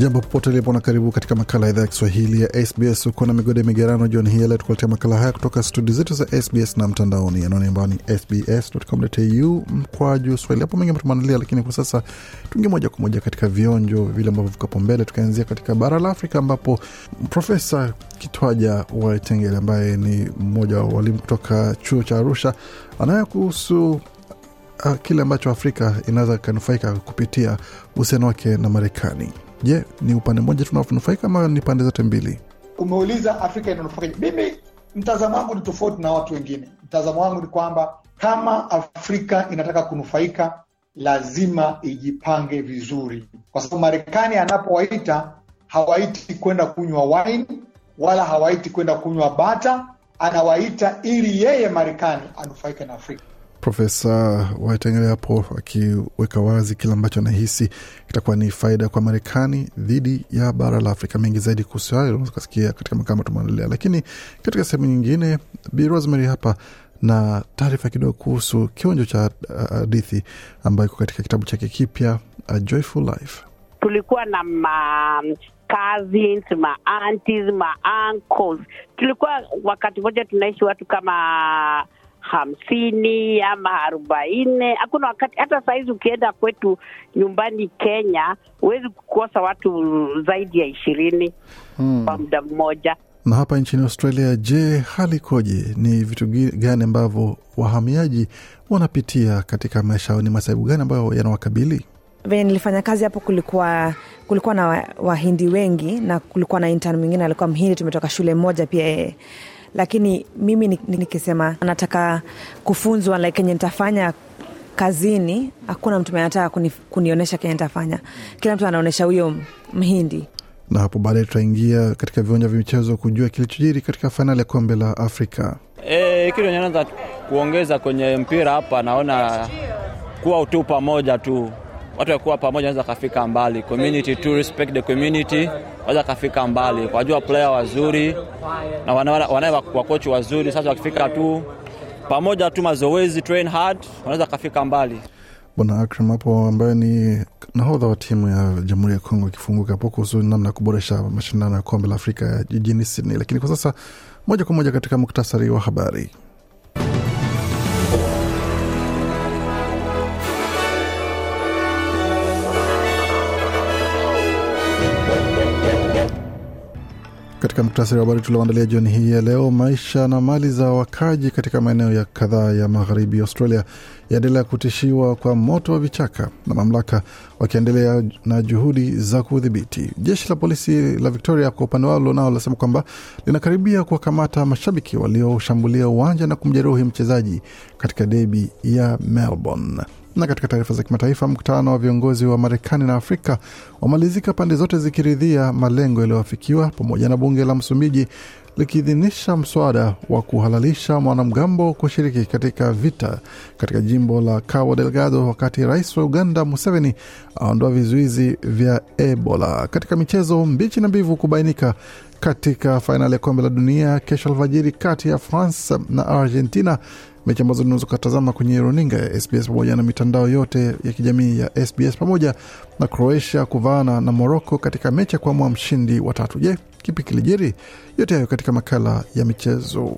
Jambo popote lipo na karibu katika makala ya idhaa ya Kiswahili ya SBS. Uko na migode migerano jioni hii leo, tukuletea makala haya kutoka studio zetu za SBS na mtandaoni, anwani ambayo ni sbs.com.au mkwaju swahili. Hapo mengi tumeandalia, lakini kwa sasa tuingie moja kwa moja katika vionjo vile ambavyo viko mbele, tukaanzia katika bara la Afrika ambapo Profesa Kitwaja Waitengele ambaye ni mmoja wa walimu kutoka chuo cha Arusha anayo kuhusu uh, kile ambacho Afrika inaweza ikanufaika kupitia uhusiano wake na Marekani. Je, ni upande mmoja tunaonufaika ama ni pande zote mbili? Umeuliza Afrika inanufaika. Mimi mtazamo wangu ni tofauti na watu wengine. Mtazamo wangu ni kwamba kama Afrika inataka kunufaika, lazima ijipange vizuri, kwa sababu Marekani anapowaita hawaiti kwenda kunywa wine wala hawaiti kwenda kunywa bata, anawaita ili yeye Marekani anufaike na Afrika. Profesa Waitengele hapo akiweka wazi kile ambacho anahisi kitakuwa ni faida kwa Marekani dhidi ya bara la Afrika. Mengi zaidi kuhusu hayo unaweza kusikia katika makala tumeandalia, lakini katika sehemu nyingine, Bi Rosemary hapa na taarifa kidogo kuhusu kionjo cha hadithi uh, ambayo iko katika kitabu chake kipya A Joyful Life. Tulikuwa na ma cousins, ma aunties, ma uncles. Tulikuwa wakati mmoja tunaishi watu kama hamsini ama arobaini. Hakuna wakati, hata sahizi ukienda kwetu nyumbani Kenya huwezi kukosa watu zaidi ya ishirini hmm, kwa muda mmoja. Na hapa nchini Australia, je, hali ikoje? Ni vitu gani ambavyo wahamiaji wanapitia katika maisha yao? Ni masaibu gani ambayo yanawakabili? Venye nilifanya kazi hapo, kulikuwa kulikuwa na wahindi wengi na kulikuwa na intern mwingine alikuwa mhindi, tumetoka shule moja pia yeye lakini mimi nikisema nataka kufunzwa like kenye nitafanya kazini, hakuna mtu anataka kuni, kunionyesha kenye nitafanya. Kila mtu anaonyesha huyo Mhindi. Na hapo baadaye tutaingia katika viwanja vya michezo kujua kilichojiri katika fainali ya kombe la Afrika. E, kitu naanza kuongeza kwenye mpira hapa, naona kuwa tu pamoja tu watu wakuwa pamoja wanaweza kafika mbali. Community to respect the community, wanaweza kafika mbali, wajua player wazuri na wanaye wakochi wazuri. Sasa wakifika tu pamoja tu mazoezi, train hard, wanaweza kafika mbali. Bwana Akram hapo ambaye ni nahodha wa timu ya Jamhuri ya Kongo akifunguka hapo kuhusu namna ya kuboresha mashindano ya kombe la Afrika jijini Sydney. Lakini kwa sasa moja kwa moja katika muktasari wa habari. Katika muktasari wa habari tulioandalia jioni hii ya leo, maisha na mali za wakaji katika maeneo ya kadhaa ya magharibi Australia yaendelea kutishiwa kwa moto wa vichaka na mamlaka wakiendelea na juhudi za kudhibiti. Jeshi la polisi la Victoria kwa upande wao nao linasema kwamba linakaribia kuwakamata mashabiki walioshambulia uwanja na kumjeruhi mchezaji katika debi ya Melbourne. Na katika taarifa za kimataifa, mkutano wa viongozi wa Marekani na Afrika wamalizika, pande zote zikiridhia malengo yaliyoafikiwa, pamoja na bunge la Msumbiji likiidhinisha mswada wa kuhalalisha mwanamgambo kushiriki katika vita katika jimbo la Cabo Delgado, wakati rais wa Uganda Museveni aondoa vizuizi vya Ebola. Katika michezo, mbichi na mbivu kubainika katika fainali ya kombe la dunia kesho alfajiri kati ya France na Argentina, mechi ambazo unaweza ukatazama kwenye runinga ya SBS pamoja na mitandao yote ya kijamii ya SBS, pamoja na Croatia kuvaana na Morocco katika mechi ya kuamua mshindi wa tatu. Je, kipi kilijiri? Yote hayo katika makala ya michezo.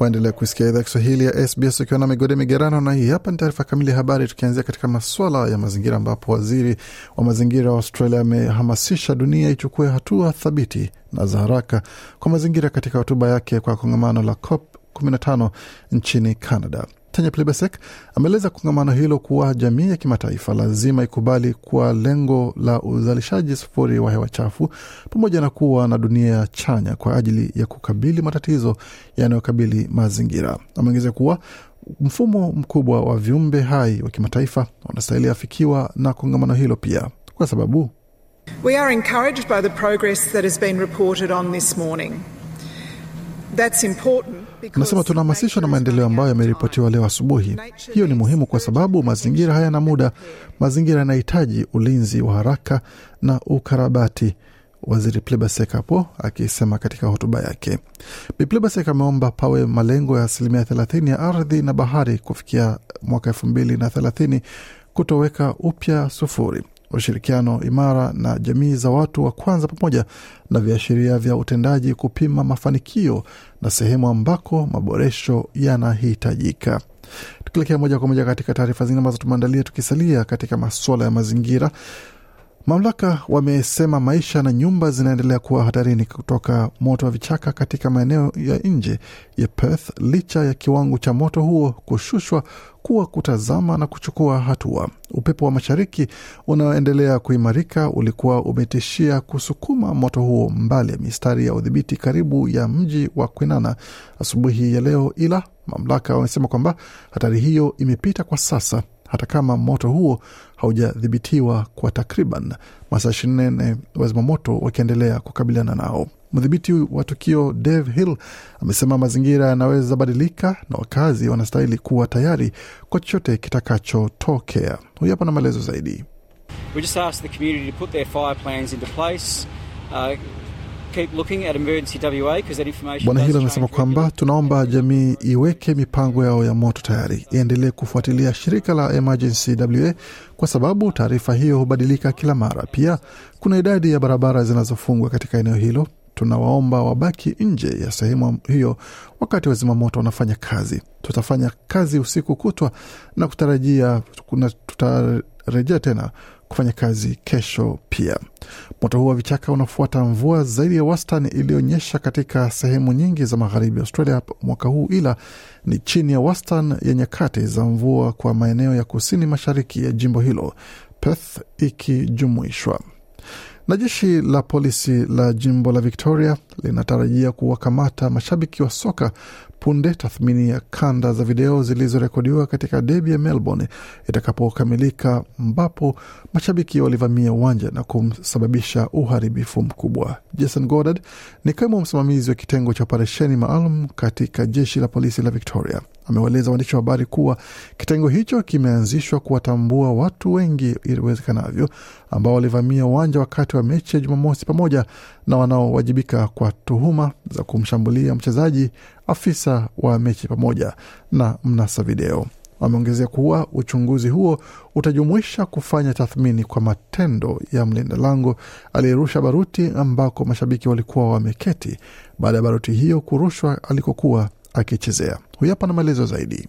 Waendelea kuisikia idhaa Kiswahili ya SBS ukiwa na migode migerano, na hii hapa ni taarifa kamili ya habari, tukianzia katika masuala ya mazingira, ambapo waziri wa mazingira wa Australia amehamasisha dunia ichukue hatua thabiti na za haraka kwa mazingira katika hotuba yake kwa kongamano la COP 15 nchini Canada. Tanya Plibersek ameeleza kongamano hilo kuwa jamii ya kimataifa lazima ikubali kuwa lengo la uzalishaji sufuri wa hewa chafu pamoja na kuwa na dunia chanya kwa ajili ya kukabili matatizo yanayokabili mazingira. Ameongeza kuwa mfumo mkubwa wa viumbe hai wa kimataifa unastahili afikiwa na kongamano hilo pia, kwa sababu We are encouraged by the progress that has been reported on this morning. Anasema tunahamasishwa na maendeleo ambayo yameripotiwa leo asubuhi. Hiyo ni muhimu kwa sababu mazingira hayana muda. Mazingira yanahitaji ulinzi wa haraka na ukarabati, Waziri Plibersek hapo akisema katika hotuba yake. Bi Plibersek ameomba pawe malengo ya asilimia thelathini ya ardhi na bahari kufikia mwaka elfu mbili na thelathini kutoweka upya sufuri ushirikiano imara na jamii za watu wa kwanza pamoja na viashiria vya utendaji kupima mafanikio na sehemu ambako maboresho yanahitajika. Tukielekea moja kwa moja katika taarifa zingine ambazo tumeandalia, tukisalia katika masuala ya mazingira, Mamlaka wamesema maisha na nyumba zinaendelea kuwa hatarini kutoka moto wa vichaka katika maeneo ya nje ya Perth licha ya kiwango cha moto huo kushushwa kuwa kutazama na kuchukua hatua. Upepo wa mashariki unaoendelea kuimarika ulikuwa umetishia kusukuma moto huo mbali ya mistari ya udhibiti karibu ya mji wa Kwinana asubuhi ya leo, ila mamlaka wamesema kwamba hatari hiyo imepita kwa sasa hata kama moto huo haujadhibitiwa kwa takriban masaa ishirini na nne wazimamoto wakiendelea kukabiliana nao. Mdhibiti wa tukio Dave Hill amesema mazingira yanaweza badilika na wakazi wanastahili kuwa tayari kwa chochote kitakachotokea. Huyu hapa na maelezo zaidi. We just ask the community to put their fire plans into place. Uh, keep looking at emergency WA because that information Bwana Hill anasema amesema kwamba tunaomba jamii iweke mipango yao ya moto tayari, iendelee kufuatilia shirika la Emergency WA kwa sababu taarifa hiyo hubadilika kila mara. Pia kuna idadi ya barabara zinazofungwa katika eneo hilo. Tunawaomba wabaki nje ya sehemu hiyo wakati wazimamoto wanafanya kazi. Tutafanya kazi usiku kutwa na kutarajia kuna tutarejea tena kufanya kazi kesho pia. Moto huo wa vichaka unafuata mvua zaidi ya wastani iliyonyesha katika sehemu nyingi za magharibi Australia mwaka huu, ila ni chini ya wastani ya nyakati za mvua kwa maeneo ya kusini mashariki ya jimbo hilo, Perth ikijumuishwa na jeshi la polisi la jimbo la Victoria linatarajia kuwakamata mashabiki wa soka punde tathmini ya kanda za video zilizorekodiwa katika debi ya Melbourne itakapokamilika, ambapo mashabiki walivamia uwanja na kusababisha uharibifu mkubwa. Jason Goddard ni kaimu msimamizi wa kitengo cha operesheni maalum katika jeshi la polisi la Victoria amewaeleza waandishi wa habari kuwa kitengo hicho kimeanzishwa kuwatambua watu wengi iwezekanavyo ambao walivamia uwanja wakati wa mechi ya Jumamosi pamoja na wanaowajibika kwa tuhuma za kumshambulia mchezaji, afisa wa mechi pamoja na mnasa video. Wameongezea kuwa uchunguzi huo utajumuisha kufanya tathmini kwa matendo ya mlinda lango aliyerusha baruti ambako mashabiki walikuwa wameketi baada ya baruti hiyo kurushwa alikokuwa akichezea. Huyu hapa na maelezo zaidi.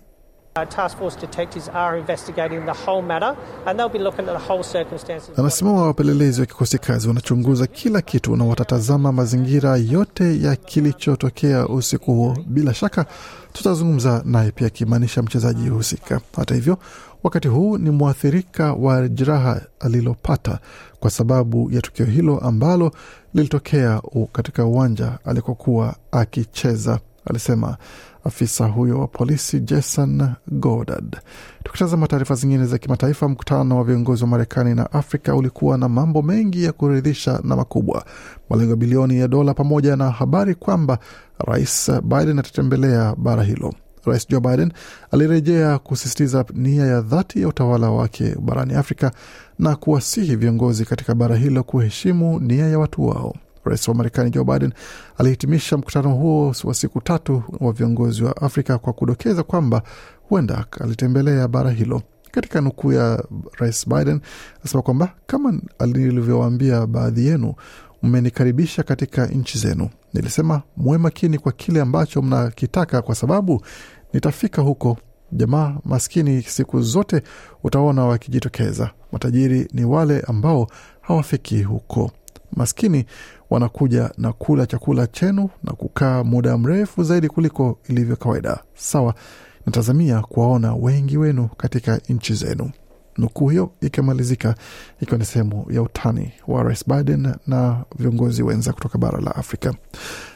Task force detectives are investigating the whole matter and they'll be looking at the whole circumstances. Anasema wapelelezi wa kikosi kazi wanachunguza kila kitu na watatazama mazingira yote ya kilichotokea usiku huo. Bila shaka tutazungumza naye pia, akimaanisha mchezaji husika. Hata hivyo, wakati huu ni mwathirika wa jeraha alilopata kwa sababu ya tukio hilo ambalo lilitokea katika uwanja alikokuwa akicheza, alisema afisa huyo wa polisi Jason Goddard. Tukitazama taarifa zingine za kimataifa, mkutano wa viongozi wa Marekani na Afrika ulikuwa na mambo mengi ya kuridhisha na makubwa, malengo bilioni ya dola, pamoja na habari kwamba Rais Biden atatembelea bara hilo. Rais Joe Biden alirejea kusisitiza nia ya dhati ya utawala wake barani Afrika na kuwasihi viongozi katika bara hilo kuheshimu nia ya watu wao. Rais wa Marekani Joe Biden alihitimisha mkutano huo wa siku tatu wa viongozi wa Afrika kwa kudokeza kwamba huenda alitembelea bara hilo. Katika nukuu ya Rais Biden anasema kwamba kama alivyowaambia baadhi yenu, mmenikaribisha katika nchi zenu. Nilisema muwe makini kwa kile ambacho mnakitaka, kwa sababu nitafika huko. Jamaa maskini siku zote utaona wakijitokeza. Matajiri ni wale ambao hawafiki huko. Maskini wanakuja na kula chakula chenu na kukaa muda mrefu zaidi kuliko ilivyo kawaida. Sawa, natazamia kuwaona wengi wenu katika nchi zenu. Nukuu hiyo ikimalizika ikiwa ni sehemu ya utani wa Rais Biden na viongozi wenza kutoka bara la Afrika.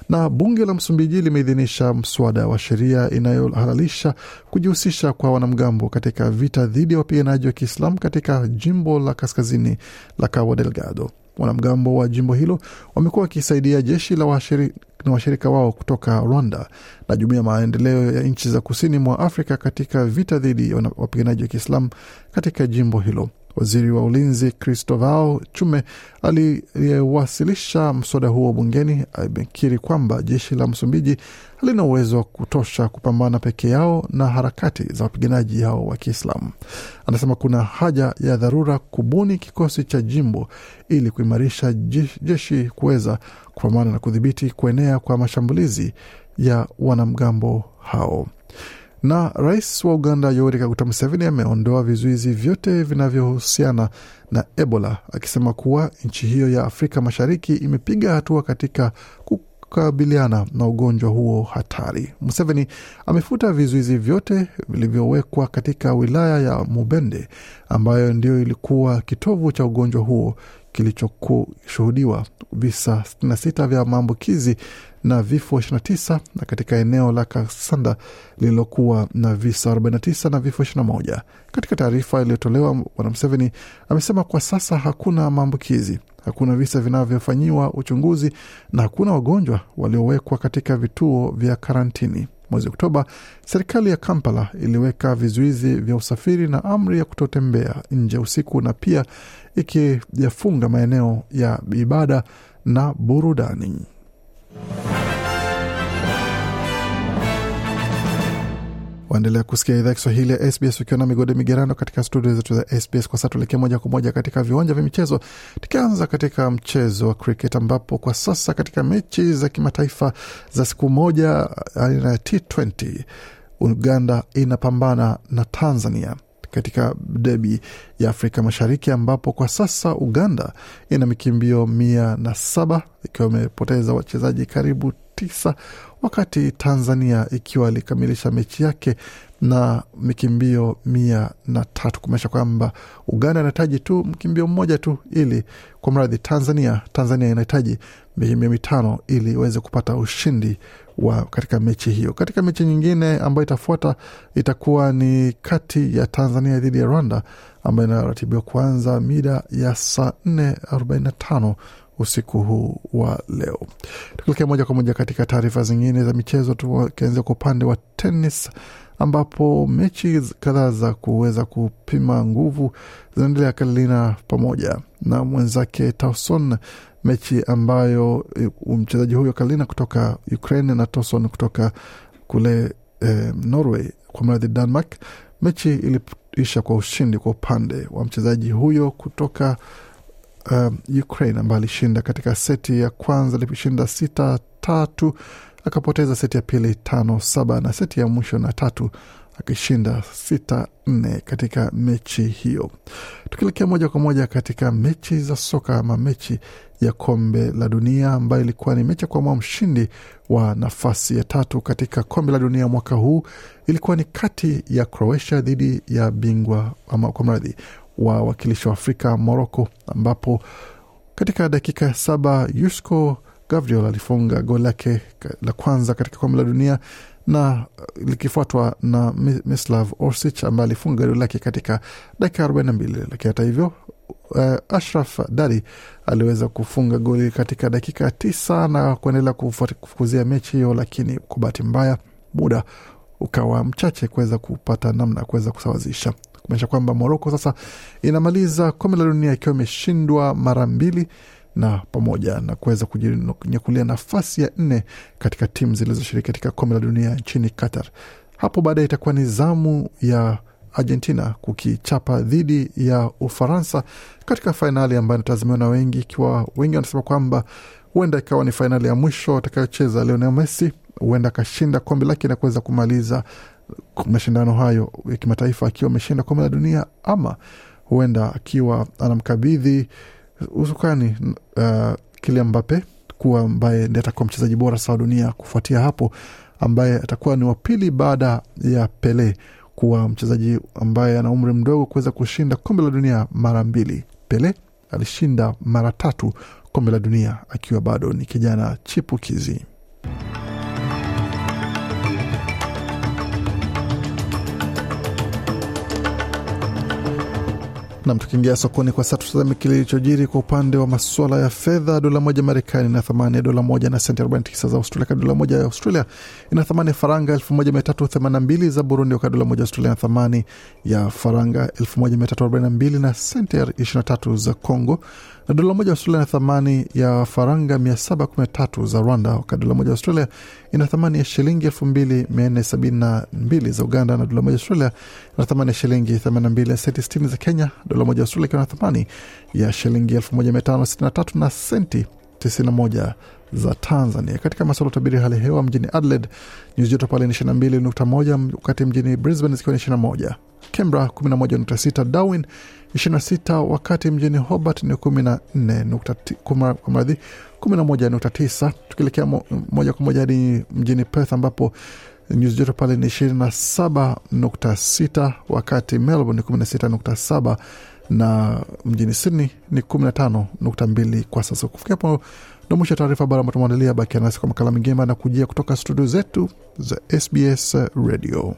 Na bunge la Msumbiji limeidhinisha mswada wa sheria inayohalalisha kujihusisha kwa wanamgambo katika vita dhidi ya wapiganaji wa Kiislamu katika jimbo la kaskazini la Cabo Delgado. Wanamgambo wa jimbo hilo wamekuwa wakisaidia jeshi la washiri, na washirika wao kutoka Rwanda na jumuiya ya maendeleo ya nchi za kusini mwa Afrika katika vita dhidi ya wapiganaji wa Kiislamu katika jimbo hilo. Waziri wa ulinzi Cristovao Chume aliyewasilisha mswada huo bungeni amekiri kwamba jeshi la Msumbiji halina uwezo wa kutosha kupambana peke yao na harakati za wapiganaji hao wa Kiislamu. Anasema kuna haja ya dharura kubuni kikosi cha jimbo ili kuimarisha jeshi kuweza kupambana na kudhibiti kuenea kwa mashambulizi ya wanamgambo hao. Na rais wa Uganda Yoweri Kaguta Museveni ameondoa vizuizi vyote vinavyohusiana na Ebola, akisema kuwa nchi hiyo ya Afrika Mashariki imepiga hatua katika kukabiliana na ugonjwa huo hatari. Museveni amefuta vizuizi vyote vilivyowekwa katika wilaya ya Mubende ambayo ndio ilikuwa kitovu cha ugonjwa huo kilichoshuhudiwa visa 66 vya maambukizi na vifo 29 na katika eneo la Kasanda lililokuwa na visa 49 na vifo 21. Katika taarifa iliyotolewa, Bwana Museveni amesema kwa sasa hakuna maambukizi, hakuna visa vinavyofanyiwa uchunguzi na hakuna wagonjwa waliowekwa katika vituo vya karantini. Mwezi Oktoba, serikali ya Kampala iliweka vizuizi vya usafiri na amri ya kutotembea nje usiku na pia ikiyafunga maeneo ya ibada na burudani. Waendelea kusikia idhaa Kiswahili ya SBS ukiwa na migode migerano katika studio zetu za SBS. Kwa sasa tuelekee moja kwa moja katika viwanja vya michezo, tukianza katika mchezo wa cricket, ambapo kwa sasa katika mechi za kimataifa za siku moja aina ya T20 Uganda inapambana na Tanzania katika debi ya Afrika Mashariki ambapo kwa sasa Uganda ina mikimbio mia na saba ikiwa imepoteza wachezaji karibu tisa wakati Tanzania ikiwa ilikamilisha mechi yake na mikimbio mia na tatu kumaanisha kwamba Uganda inahitaji tu mkimbio mmoja tu ili kwa mradhi Tanzania Tanzania inahitaji mikimbio mitano ili iweze kupata ushindi wa katika mechi hiyo. Katika mechi nyingine ambayo itafuata itakuwa ni kati ya Tanzania dhidi ya Rwanda ambayo inaratibiwa kuanza mida ya saa nne arobaini na tano usiku huu wa leo. Tukielekea moja kwa moja katika taarifa zingine za michezo, tukianzia kwa upande wa tenis ambapo mechi kadhaa za kuweza kupima nguvu zinaendelea Carolina pamoja na mwenzake Tauson, mechi ambayo mchezaji huyo Carolina kutoka Ukraine na Tauson kutoka kule eh, Norway kwa mradhi Denmark, mechi iliisha kwa ushindi kwa upande wa mchezaji huyo kutoka um, Ukraine ambaye alishinda katika seti ya kwanza, alishinda sita tatu, akapoteza seti ya pili tano saba na seti ya mwisho na tatu akishinda sita nne katika mechi hiyo. Tukielekea moja kwa moja katika mechi za soka ama mechi ya kombe la dunia ambayo ilikuwa ni mechi ya kuamua mshindi wa nafasi ya tatu katika kombe la dunia mwaka huu, ilikuwa ni kati ya Croatia dhidi ya bingwa ama kwa mradhi wa wakilishi wa Afrika Morocco, ambapo katika dakika saba Yusko Gabriel alifunga goli lake la kwanza katika kombe la dunia na likifuatwa na Mislav Orsic ambaye alifunga goli lake katika dakika 42, lakini hata hivyo uh, Ashraf Dari aliweza kufunga goli katika dakika tisa na kuendelea kufukuzia mechi hiyo, lakini kwa bahati mbaya muda ukawa mchache kuweza kupata namna ya kuweza kusawazisha. Kumaanisha kwamba Moroko sasa inamaliza kombe la dunia ikiwa imeshindwa mara mbili na pamoja na kuweza kujinyakulia nafasi ya nne katika timu zilizoshiriki katika kombe la dunia nchini Qatar. Hapo baadaye itakuwa ni zamu ya Argentina kukichapa dhidi ya Ufaransa katika fainali ambayo inatazamiwa na wengi, ikiwa wengi wanasema kwamba huenda ikawa ni fainali ya mwisho atakayocheza Lionel Messi, huenda akashinda kombe lake na kuweza kumaliza mashindano hayo ya kimataifa akiwa ameshinda kombe la dunia, ama huenda akiwa anamkabidhi usukani uh, Kylian Mbappe kuwa ambaye ndiye atakuwa mchezaji bora sawa dunia kufuatia hapo ambaye atakuwa ni wa pili baada ya Pele kuwa mchezaji ambaye ana umri mdogo kuweza kushinda kombe la dunia mara mbili. Pele alishinda mara tatu kombe la dunia akiwa bado ni kijana chipukizi. Nam, tukiingia sokoni kwa sasa, tutazame kilichojiri kwa upande wa masuala ya fedha. Dola moja Marekani ina thamani ya dola moja na senti 49 za Australia, dola moja ya Australia ina thamani ya faranga 1382 za Burundi, wakati dola moja ya Australia ina thamani ya faranga 1342 na senti 23 za Congo, na dola moja Australia ina thamani ya faranga 713 za Rwanda, wakati dola moja Australia ina thamani ya shilingi 2472 za Uganda, na dola moja Australia ina thamani ya shilingi 82 na senti 60 za Kenya, dola moja Australia ikiwa na thamani ya shilingi 1563 na senti 91 za Tanzania. Katika masuala utabiri hali hewa mjini Adelaide nyuzi joto pale ni 22.1, wakati mjini Brisbane zikiwa ni 21, Canberra 11.6, Darwin 26, wakati mjini Hobart ni 14 11.9. Tukielekea moja kwa moja hadi mjini Perth ambapo nyuzi joto pale ni 27.6, wakati Melbourne ni 16.7 na mjini Sydney ni 15.2 kwa sasa. Kufikia hapo ndo mwisho wa taarifa habari ambayo tumeandalia. Bakia nasi kwa makala mengine na kujia kutoka studio zetu za SBS Radio.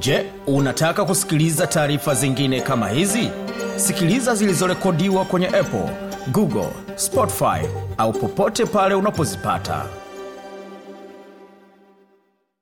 Je, unataka kusikiliza taarifa zingine kama hizi? Sikiliza zilizorekodiwa kwenye Apple, Google, Spotify au popote pale unapozipata.